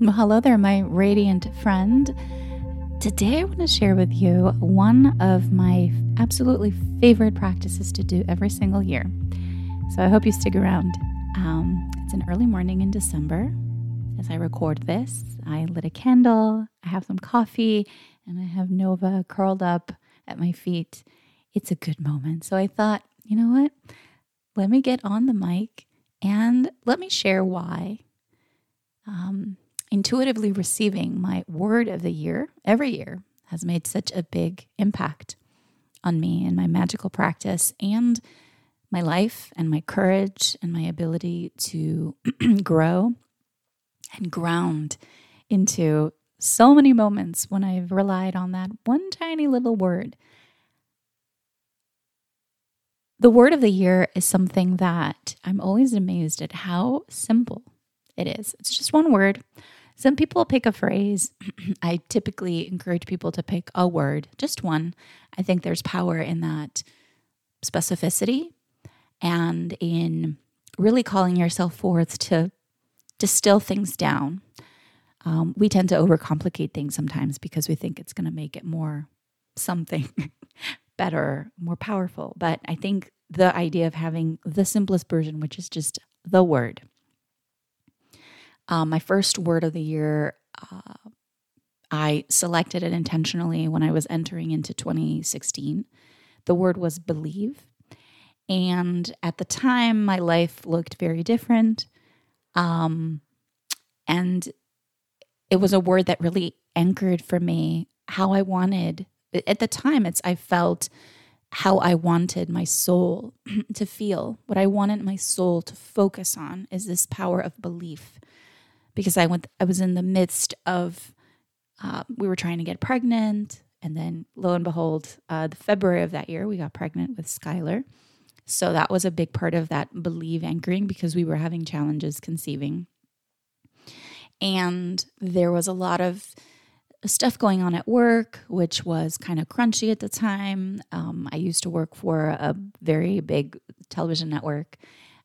Well, hello there, my radiant friend. Today, I want to share with you one of my absolutely favorite practices to do every single year. So I hope you stick around. Um, it's an early morning in December. As I record this, I lit a candle, I have some coffee, and I have Nova curled up at my feet. It's a good moment. So I thought, you know what? Let me get on the mic and let me share why. Um, intuitively receiving my word of the year every year has made such a big impact on me and my magical practice and my life and my courage and my ability to grow and ground into so many moments when I've relied on that one tiny little word. The word of the year is something that I'm always amazed at how simple it is. It's just one word, some people pick a phrase. I typically encourage people to pick a word, just one. I think there's power in that specificity and in really calling yourself forth to distill things down. Um, we tend to overcomplicate things sometimes because we think it's going to make it more something better, more powerful. But I think the idea of having the simplest version, which is just the word, um, my first word of the year, uh, I selected it intentionally when I was entering into 2016. The word was believe. And at the time, my life looked very different. Um, and it was a word that really anchored for me how I wanted. At the time, it's I felt how I wanted my soul to feel. What I wanted my soul to focus on is this power of belief because I went I was in the midst of uh, we were trying to get pregnant and then lo and behold uh, the February of that year we got pregnant with Skylar so that was a big part of that believe anchoring because we were having challenges conceiving and there was a lot of stuff going on at work, which was kind of crunchy at the time. Um, I used to work for a very big television network,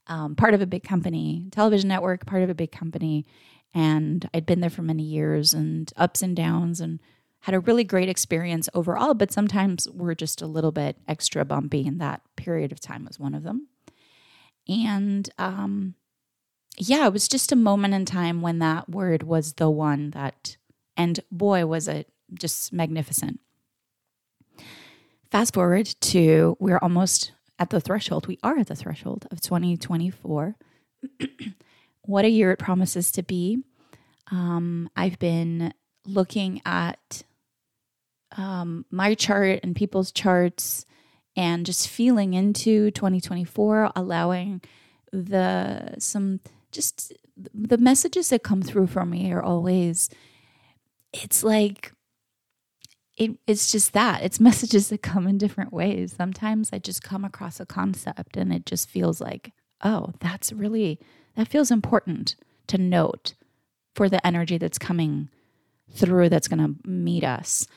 um, part of a big company, television network, part of a big company. And I'd been there for many years and ups and downs and had a really great experience overall, but sometimes we're just a little bit extra bumpy, and that period of time was one of them. And um, yeah, it was just a moment in time when that word was the one that, and boy, was it just magnificent. Fast forward to we're almost at the threshold. We are at the threshold of 2024. what a year it promises to be. Um, I've been looking at um, my chart and people's charts and just feeling into 2024, allowing the some just the messages that come through for me are always it's like it, it's just that it's messages that come in different ways sometimes i just come across a concept and it just feels like oh that's really that feels important to note for the energy that's coming through that's going to meet us.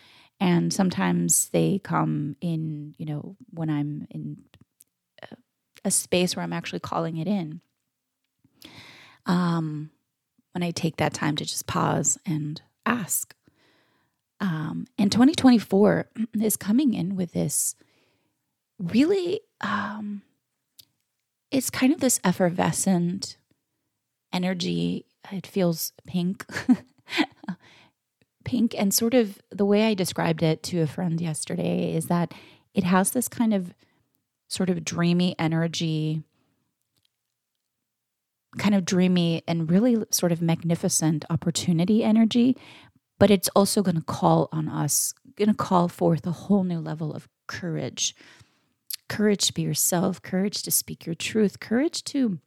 And sometimes they come in, you know, when I'm in a space where I'm actually calling it in. Um, when I take that time to just pause and ask. Um, and 2024 is coming in with this really, um, it's kind of this effervescent energy. It feels pink. pink and sort of the way I described it to a friend yesterday is that it has this kind of sort of dreamy energy, kind of dreamy and really sort of magnificent opportunity energy, but it's also going to call on us, going to call forth a whole new level of courage. Courage to be yourself, courage to speak your truth, courage to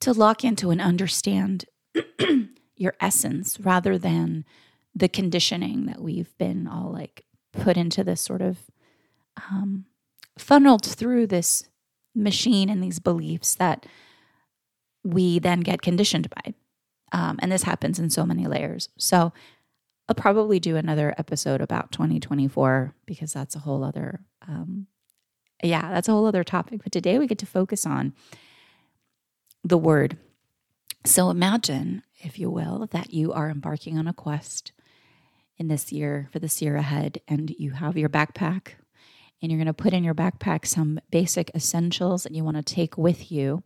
to lock into and understand your essence rather than the conditioning that we've been all like put into this sort of um, funneled through this machine and these beliefs that we then get conditioned by. Um, and this happens in so many layers. So I'll probably do another episode about 2024 because that's a whole other, um, yeah, that's a whole other topic. But today we get to focus on the word. So imagine if you will, that you are embarking on a quest in this year for this year ahead, and you have your backpack, and you're going to put in your backpack some basic essentials that you want to take with you.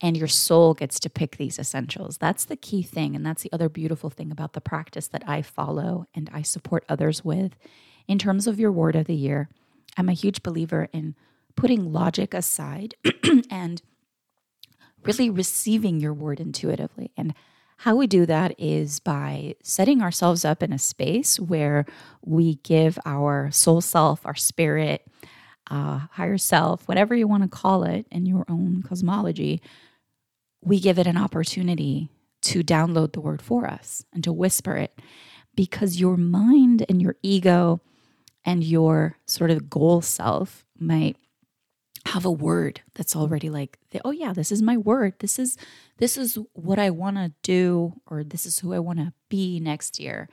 And your soul gets to pick these essentials. That's the key thing. And that's the other beautiful thing about the practice that I follow and I support others with. In terms of your word of the year, I'm a huge believer in putting logic aside and really receiving your word intuitively. And how we do that is by setting ourselves up in a space where we give our soul self, our spirit, uh, higher self, whatever you want to call it in your own cosmology, we give it an opportunity to download the word for us and to whisper it because your mind and your ego and your sort of goal self might have a word that's already like oh yeah this is my word. This is this is what i want to do or this is who i want to be next year.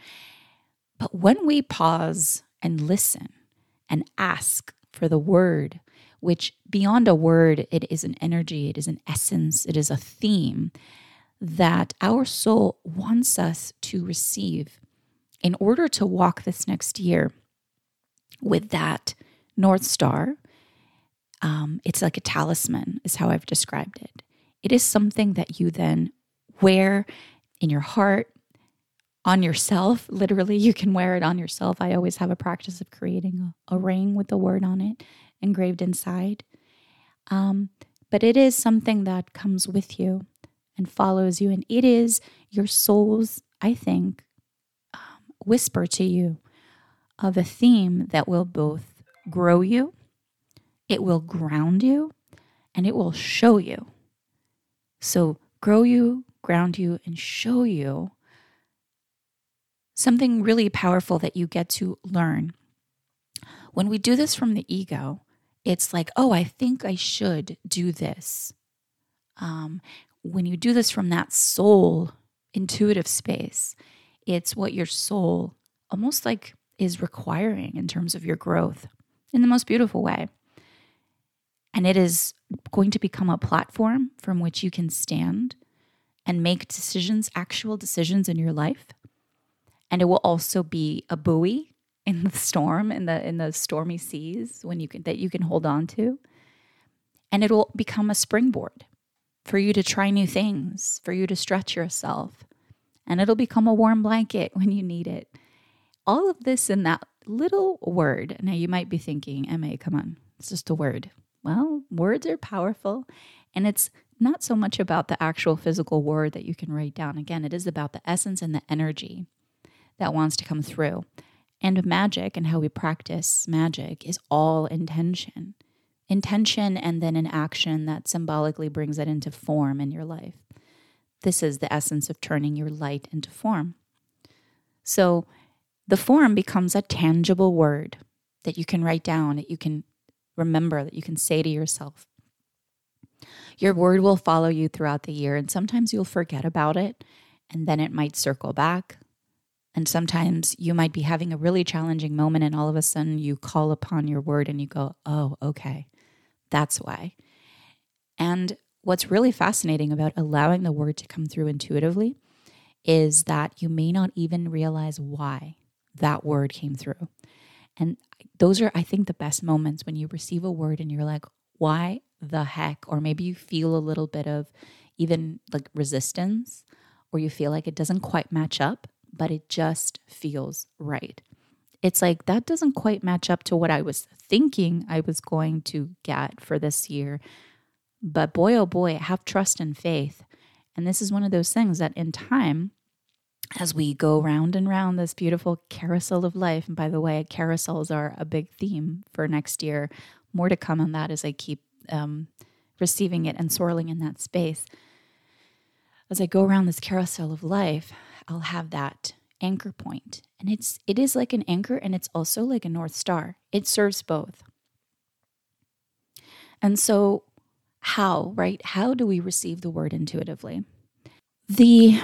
But when we pause and listen and ask for the word which beyond a word it is an energy it is an essence it is a theme that our soul wants us to receive in order to walk this next year with that north star um, it's like a talisman, is how I've described it. It is something that you then wear in your heart, on yourself. Literally, you can wear it on yourself. I always have a practice of creating a, a ring with the word on it engraved inside. Um, but it is something that comes with you and follows you. And it is your soul's, I think, um, whisper to you of a theme that will both grow you it will ground you and it will show you. So, grow you, ground you, and show you something really powerful that you get to learn. When we do this from the ego, it's like, oh, I think I should do this. Um, when you do this from that soul intuitive space, it's what your soul almost like is requiring in terms of your growth in the most beautiful way. And it is going to become a platform from which you can stand and make decisions, actual decisions in your life. And it will also be a buoy in the storm, in the in the stormy seas when you can that you can hold on to. And it will become a springboard for you to try new things, for you to stretch yourself. And it'll become a warm blanket when you need it. All of this in that little word. Now you might be thinking, MA, come on, it's just a word. Well, words are powerful, and it's not so much about the actual physical word that you can write down. Again, it is about the essence and the energy that wants to come through. And magic and how we practice magic is all intention. Intention and then an action that symbolically brings it into form in your life. This is the essence of turning your light into form. So the form becomes a tangible word that you can write down, that you can remember that you can say to yourself. Your word will follow you throughout the year, and sometimes you'll forget about it, and then it might circle back. And sometimes you might be having a really challenging moment, and all of a sudden you call upon your word and you go, Oh, okay, that's why. And what's really fascinating about allowing the word to come through intuitively is that you may not even realize why that word came through. And those are, I think, the best moments when you receive a word and you're like, why the heck? Or maybe you feel a little bit of even like resistance, or you feel like it doesn't quite match up, but it just feels right. It's like that doesn't quite match up to what I was thinking I was going to get for this year. But boy, oh boy, have trust and faith. And this is one of those things that in time, as we go round and round this beautiful carousel of life. And by the way, carousels are a big theme for next year. More to come on that as I keep um, receiving it and swirling in that space. As I go around this carousel of life, I'll have that anchor point. And it's it is like an anchor and it's also like a north star. It serves both. And so how, right? How do we receive the word intuitively? The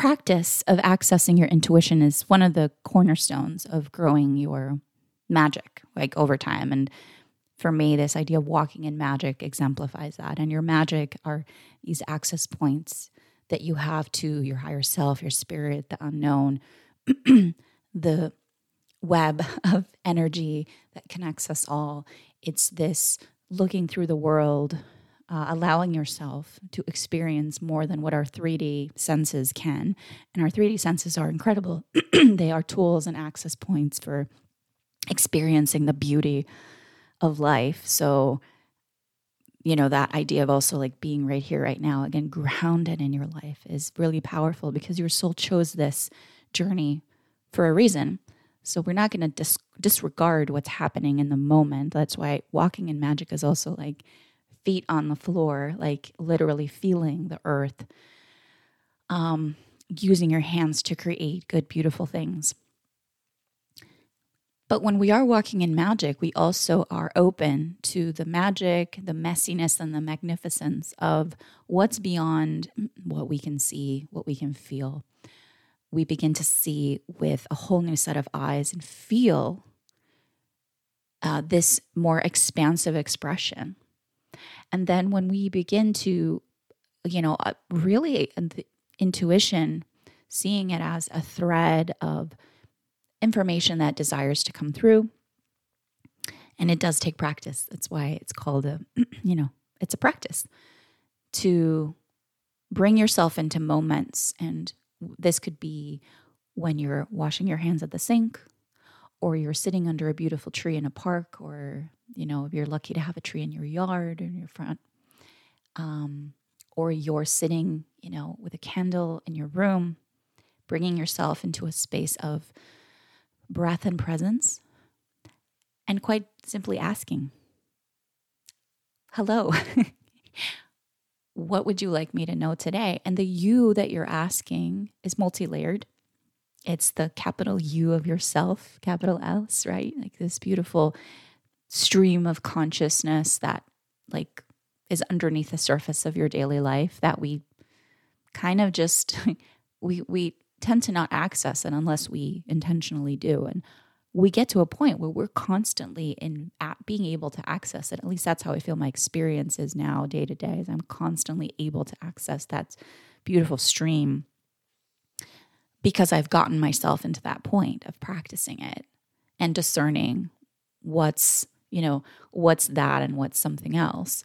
practice of accessing your intuition is one of the cornerstones of growing your magic like over time and for me this idea of walking in magic exemplifies that and your magic are these access points that you have to your higher self, your spirit, the unknown, the web of energy that connects us all. It's this looking through the world, uh, allowing yourself to experience more than what our 3D senses can. And our 3D senses are incredible, they are tools and access points for experiencing the beauty of life. So, you know, that idea of also like being right here, right now, again, grounded in your life is really powerful because your soul chose this journey for a reason. So we're not going to dis- disregard what's happening in the moment. That's why walking in magic is also like feet on the floor, like literally feeling the earth, um, using your hands to create good, beautiful things. But when we are walking in magic, we also are open to the magic, the messiness, and the magnificence of what's beyond what we can see, what we can feel. We begin to see with a whole new set of eyes and feel uh, this more expansive expression. And then when we begin to, you know, uh, really uh, intuition, seeing it as a thread of information that desires to come through. And it does take practice. That's why it's called a, you know, it's a practice to bring yourself into moments. And this could be when you're washing your hands at the sink, or you're sitting under a beautiful tree in a park, or, you know, if you're lucky to have a tree in your yard or in your front. Um, or you're sitting, you know, with a candle in your room, bringing yourself into a space of breath and presence, and quite simply asking, Hello, what would you like me to know today? And the you that you're asking is multi layered. It's the capital U of yourself, capital S, right? Like this beautiful stream of consciousness that, like, is underneath the surface of your daily life that we kind of just we we tend to not access it unless we intentionally do. And we get to a point where we're constantly in at being able to access it. At least that's how I feel my experience is now day to day. Is I'm constantly able to access that beautiful stream because I've gotten myself into that point of practicing it and discerning what's, you know, what's that and what's something else.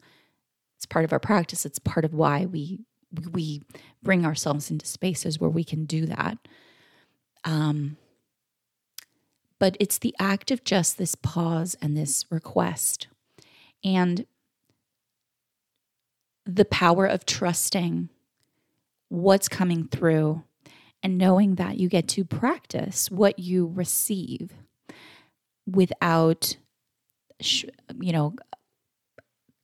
It's part of our practice. It's part of why we we bring ourselves into spaces where we can do that. Um, but it's the act of just this pause and this request. And the power of trusting what's coming through and knowing that you get to practice what you receive without you know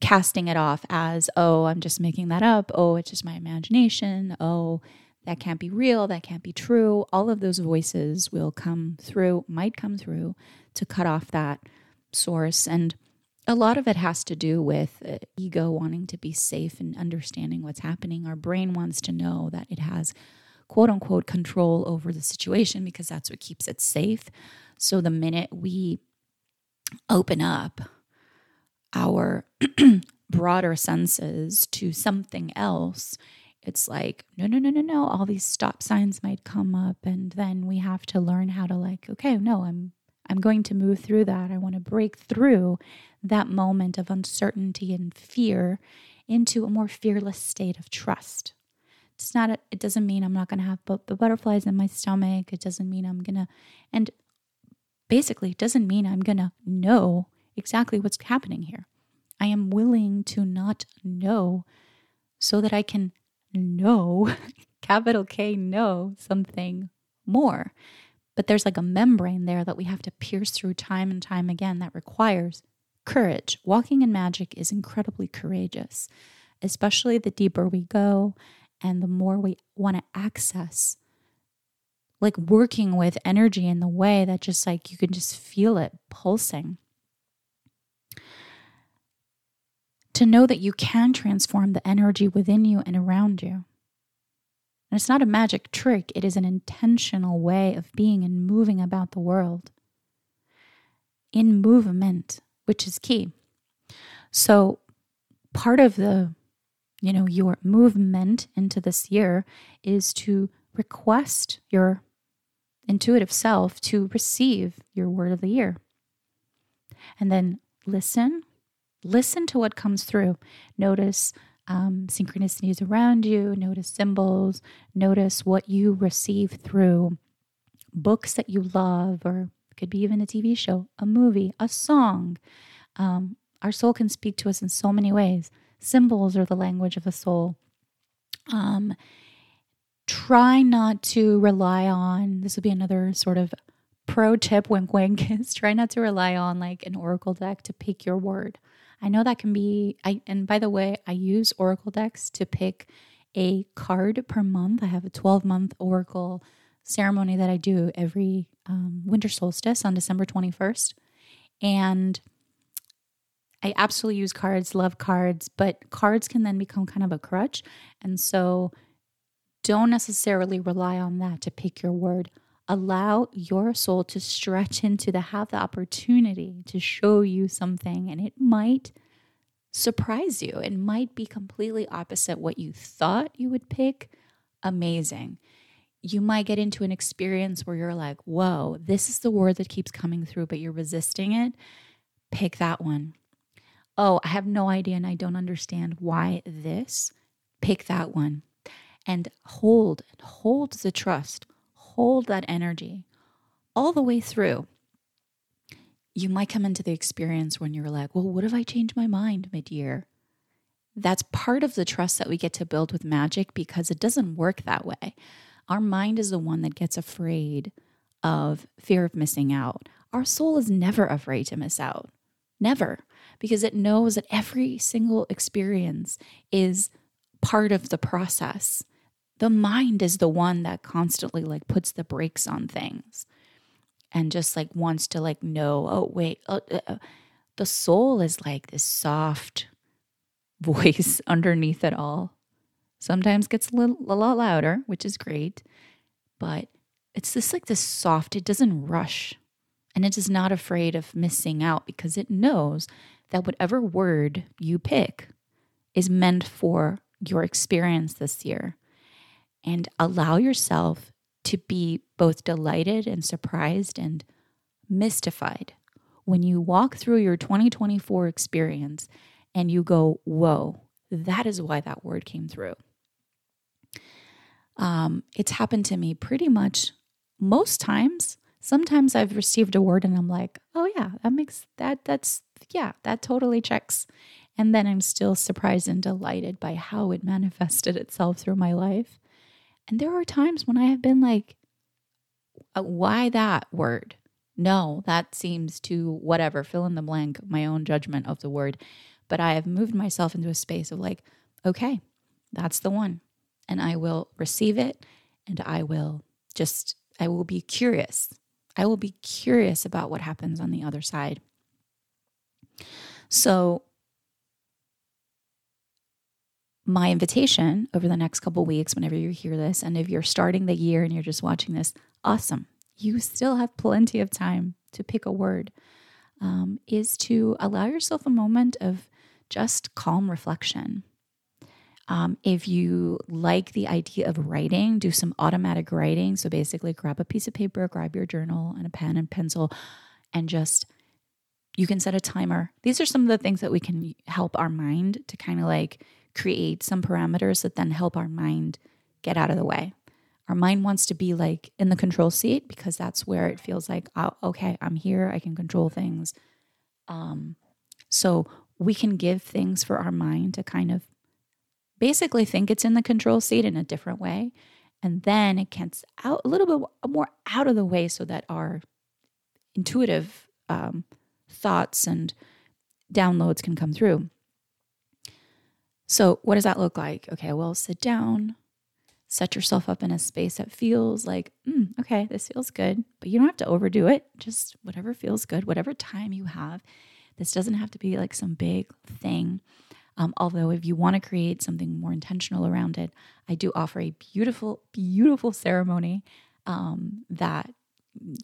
casting it off as, oh, I'm just making that up. Oh, it's just my imagination. Oh, that can't be real. That can't be true. All of those voices will come through, might come through to cut off that source. And a lot of it has to do with uh, ego wanting to be safe and understanding what's happening. Our brain wants to know that it has quote unquote control over the situation because that's what keeps it safe. So the minute we open up our broader senses to something else, it's like, no, no, no, no, no. All these stop signs might come up. And then we have to learn how to like, okay, no, I'm I'm going to move through that. I want to break through that moment of uncertainty and fear into a more fearless state of trust. It's not, a, it doesn't mean I'm not going to have the butterflies in my stomach. It doesn't mean I'm going to, and basically, it doesn't mean I'm going to know exactly what's happening here. I am willing to not know so that I can know, capital K, know something more. But there's like a membrane there that we have to pierce through time and time again that requires courage. Walking in magic is incredibly courageous, especially the deeper we go and the more we want to access like working with energy in the way that just like you can just feel it pulsing. to know that you can transform the energy within you and around you. And it's not a magic trick, it is an intentional way of being and moving about the world in movement, which is key. So, part of the you know, your movement into this year is to request your intuitive self to receive your word of the year. And then listen, listen to what comes through. Notice um, synchronicities around you, notice symbols, notice what you receive through books that you love, or could be even a TV show, a movie, a song. Um, our soul can speak to us in so many ways. Symbols are the language of the soul. Um, try not to rely on, this would be another sort of pro tip, wink, wink, is try not to rely on like an oracle deck to pick your word. I know that can be, I, and by the way, I use oracle decks to pick a card per month. I have a 12 month oracle ceremony that I do every um, winter solstice on December 21st. And I absolutely use cards, love cards, but cards can then become kind of a crutch. And so don't necessarily rely on that to pick your word. Allow your soul to stretch into to have the opportunity to show you something, and it might surprise you. It might be completely opposite what you thought you would pick. Amazing. You might get into an experience where you're like, whoa, this is the word that keeps coming through, but you're resisting it. Pick that one oh, I have no idea and I don't understand why this, pick that one and hold, hold the trust, hold that energy all the way through. You might come into the experience when you're like, well, what if I change my mind mid year? That's part of the trust that we get to build with magic because it doesn't work that way. Our mind is the one that gets afraid of fear of missing out. Our soul is never afraid to miss out. Never because it knows that every single experience is part of the process. The mind is the one that constantly like puts the brakes on things and just like wants to like know, oh wait, uh, uh the soul is like this soft voice underneath it all. Sometimes gets a little a lot louder, which is great, but it's just like this soft, it doesn't rush. And it is not afraid of missing out because it knows that whatever word you pick is meant for your experience this year. And allow yourself to be both delighted and surprised and mystified when you walk through your 2024 experience and you go, Whoa, that is why that word came through. Um, it's happened to me pretty much most times. Sometimes I've received a word and I'm like, oh yeah, that makes that that's yeah, that totally checks. And then I'm still surprised and delighted by how it manifested itself through my life. And there are times when I have been like, uh, why that word? No, that seems to whatever, fill in the blank, my own judgment of the word. But I have moved myself into a space of like, okay, that's the one. And I will receive it and I will just, I will be curious. I will be curious about what happens on the other side. So, my invitation over the next couple weeks, whenever you hear this, and if you're starting the year and you're just watching this, awesome. You still have plenty of time to pick a word, um, is to allow yourself a moment of just calm reflection. Um, if you like the idea of writing, do some automatic writing. So basically, grab a piece of paper, grab your journal and a pen and pencil, and just you can set a timer. These are some of the things that we can help our mind to kind of like create some parameters that then help our mind get out of the way. Our mind wants to be like in the control seat because that's where it feels like, oh, okay, I'm here, I can control things. Um, so we can give things for our mind to kind of basically think it's in the control seat in a different way. And then it gets out a little bit more out of the way so that our intuitive um, thoughts and downloads can come through. So, what does that look like? Okay, well, sit down, set yourself up in a space that feels like, mm, okay, this feels good, but you don't have to overdo it. Just whatever feels good, whatever time you have. This doesn't have to be like some big thing. Um, although, if you want to create something more intentional around it, I do offer a beautiful, beautiful ceremony um, that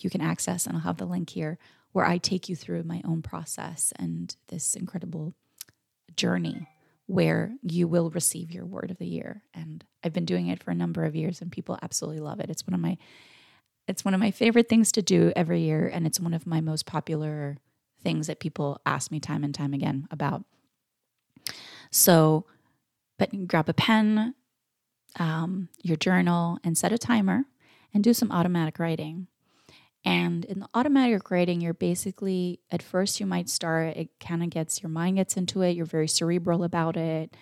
you can access, and I'll have the link here where I take you through my own process and this incredible journey where you will receive your word of the year. And I've been doing it for a number of years and people absolutely love it. It's one of my it's one of my favorite things to do every year and it's one of my most popular things that people ask me time and time again about. So, but grab a pen, um, your journal, and set a timer and do some automatic writing. And in the automatic writing, you're basically, at first, you might start, it kind of gets, your mind gets into it, you're very cerebral about it.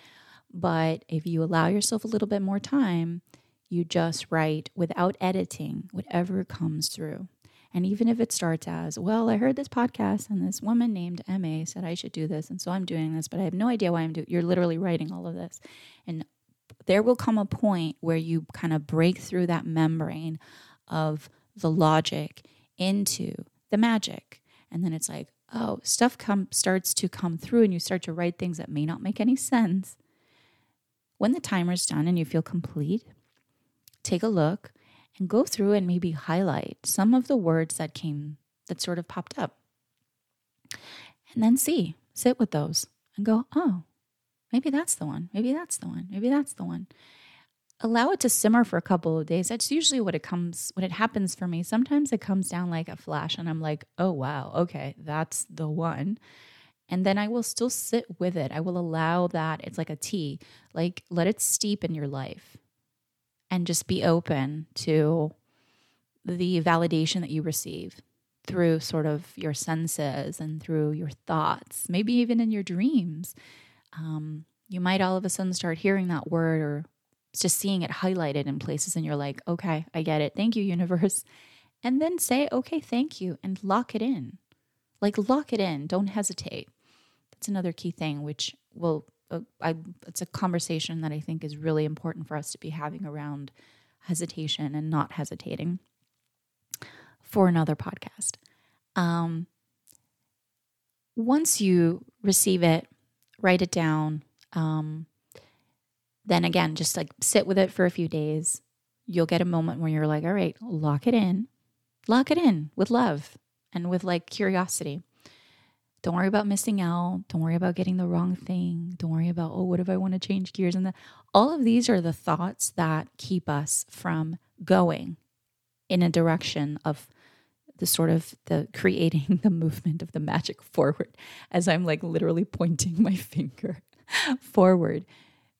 But if you allow yourself a little bit more time, you just write without editing whatever comes through. And even if it starts as, well, I heard this podcast and this woman named MA said I should do this. And so I'm doing this, but I have no idea why I'm doing it. You're literally writing all of this. And there will come a point where you kind of break through that membrane of the logic into the magic. And then it's like, oh, stuff come starts to come through and you start to write things that may not make any sense. When the timer's done and you feel complete, take a look and go through and maybe highlight some of the words that came that sort of popped up. And then see, sit with those and go, oh, maybe that's the one. Maybe that's the one. Maybe that's the one allow it to simmer for a couple of days. That's usually what it comes when it happens for me. Sometimes it comes down like a flash and I'm like, "Oh wow, okay, that's the one." And then I will still sit with it. I will allow that it's like a tea. Like let it steep in your life. And just be open to the validation that you receive through sort of your senses and through your thoughts, maybe even in your dreams. Um, you might all of a sudden start hearing that word or just seeing it highlighted in places and you're like, okay, I get it. Thank you, universe. And then say, okay, thank you, and lock it in. Like, lock it in. Don't hesitate. That's another key thing, which will, uh, I, it's a conversation that I think is really important for us to be having around hesitation and not hesitating for another podcast. Um, once you receive it, write it down. Um, then again, just like sit with it for a few days. You'll get a moment where you're like, all right, lock it in, lock it in with love and with like curiosity. Don't worry about missing out. Don't worry about getting the wrong thing. Don't worry about, oh, what if I want to change gears? And the, all of these are the thoughts that keep us from going in a direction of the sort of the creating the movement of the magic forward as I'm like literally pointing my finger forward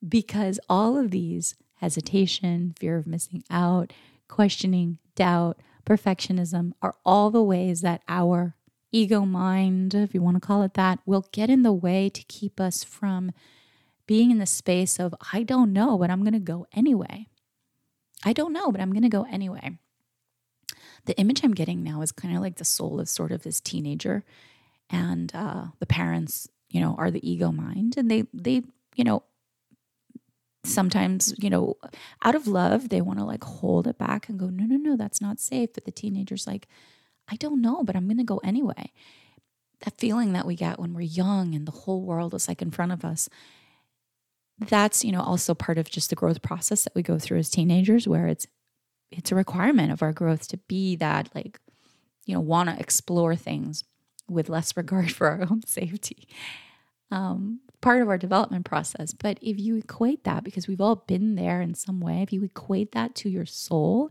because all of these hesitation, fear of missing out, questioning, doubt, perfectionism are all the ways that our ego mind, if you want to call it that, will get in the way to keep us from being in the space of, I don't know, but I'm going to go anyway. I don't know, but I'm going to go anyway. The image I'm getting now is kind of like the soul of sort of this teenager, and uh, the parents, you know, are the ego mind, and they they you know sometimes, you know, out of love, they want to like hold it back and go, no, no, no, that's not safe. But the teenager's like, I don't know, but I'm going to go anyway. That feeling that we get when we're young and the whole world is like in front of us. That's, you know, also part of just the growth process that we go through as teenagers, where it's it's a requirement of our growth to be that like, you know, want to explore things with less regard for our own safety. Um, part of our development process. But if you equate that, because we've all been there in some way, if you equate that to your soul,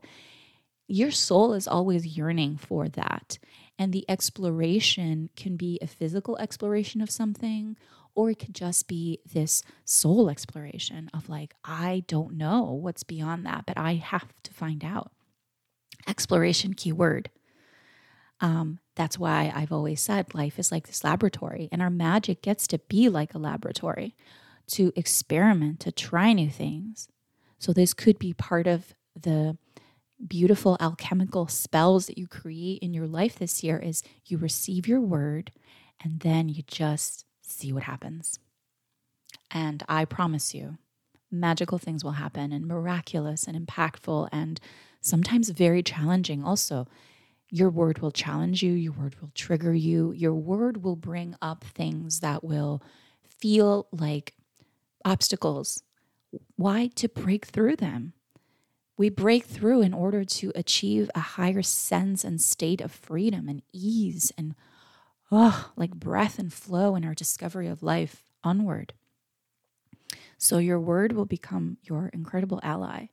your soul is always yearning for that. And the exploration can be a physical exploration of something, or it could just be this soul exploration of like, I don't know what's beyond that, but I have to find out. Exploration keyword. Um, that's why I've always said life is like this laboratory, and our magic gets to be like a laboratory to experiment, to try new things. So, this could be part of the beautiful alchemical spells that you create in your life this year is you receive your word and then you just see what happens. And I promise you, magical things will happen and miraculous and impactful and sometimes very challenging also your word will challenge you, your word will trigger you, your word will bring up things that will feel like obstacles. Why? To break through them. We break through in order to achieve a higher sense and state of freedom and ease and, oh, like breath and flow in our discovery of life onward. So your word will become your incredible ally.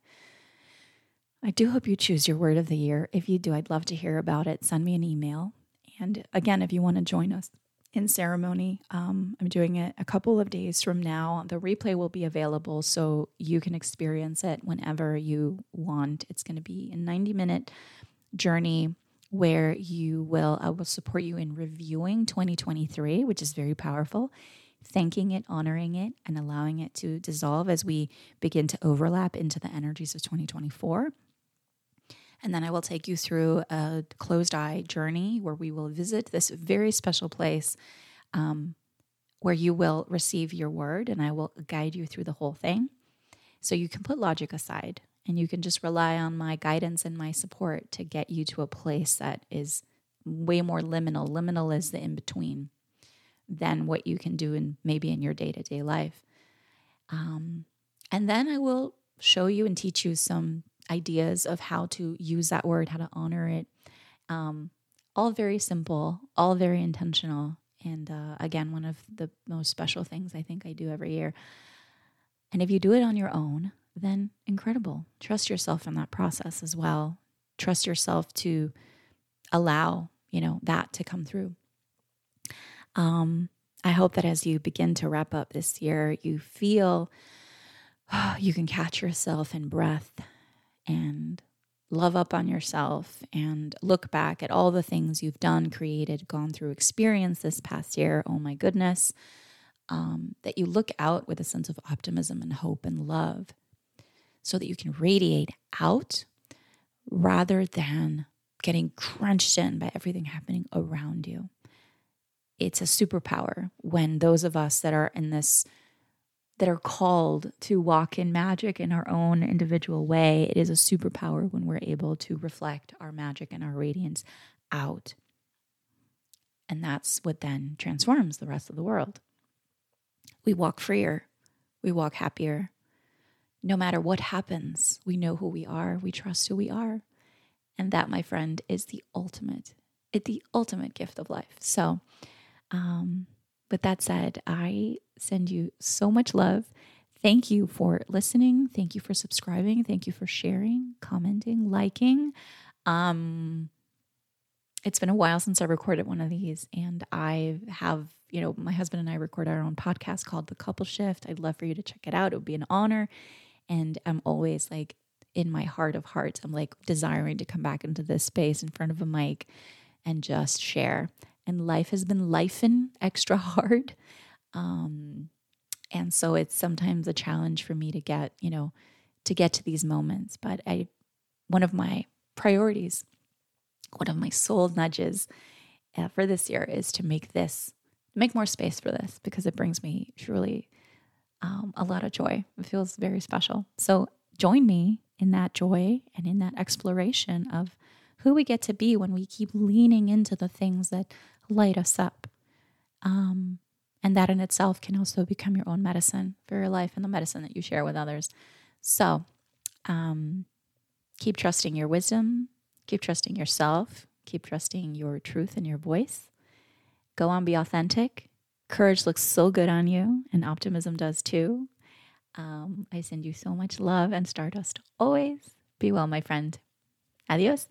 I do hope you choose your word of the year. If you do, I'd love to hear about it. Send me an email. And again, if you want to join us in ceremony, um, I'm doing it a couple of days from now. The replay will be available so you can experience it whenever you want. It's going to be a 90 minute journey where you will, I will support you in reviewing 2023, which is very powerful thanking it, honoring it, and allowing it to dissolve as we begin to overlap into the energies of 2024. And then I will take you through a closed eye journey where we will visit this very special place um, where you will receive your word, and I will guide you through the whole thing. So you can put logic aside and you can just rely on my guidance and my support to get you to a place that is way more liminal. Liminal is the in between than what you can do in maybe in your day to day life. Um, and then I will show you and teach you some ideas of how to use that word, how to honor it. Um, all very simple, all very intentional. And uh, again, one of the most special things I think I do every year. And if you do it on your own, then incredible. Trust yourself in that process as well. Trust yourself to allow, you know, that to come through. Um, I hope that as you begin to wrap up this year, you feel oh, you can catch yourself in breath and love up on yourself and look back at all the things you've done, created, gone through, experienced this past year. Oh my goodness. Um, that you look out with a sense of optimism and hope and love so that you can radiate out rather than getting crunched in by everything happening around you it's a superpower when those of us that are in this that are called to walk in magic in our own individual way it is a superpower when we're able to reflect our magic and our radiance out. And that's what then transforms the rest of the world. We walk freer. We walk happier. No matter what happens we know who we are. We trust who we are. And that my friend is the ultimate it the ultimate gift of life. So um, with that said, I send you so much love. Thank you for listening. Thank you for subscribing. Thank you for sharing, commenting, liking. Um, it's been a while since I recorded one of these, and I have, you know, my husband and I record our own podcast called The Couple Shift. I'd love for you to check it out. It would be an honor. And I'm always like, in my heart of hearts, I'm like desiring to come back into this space in front of a mic and just share and life has been lifing extra hard. Um, and so it's sometimes a challenge for me to get, you know, to get to these moments. But I, one of my priorities, one of my soul nudges uh, for this year is to make this, make more space for this because it brings me truly um, a lot of joy. It feels very special. So join me in that joy and in that exploration of who we get to be when we keep leaning into the things that light us up. Um, and that in itself can also become your own medicine for your life and the medicine that you share with others. So um, keep trusting your wisdom, keep trusting yourself, keep trusting your truth and your voice. Go on, be authentic. Courage looks so good on you, and optimism does too. Um, I send you so much love and stardust always. Be well, my friend. Adios.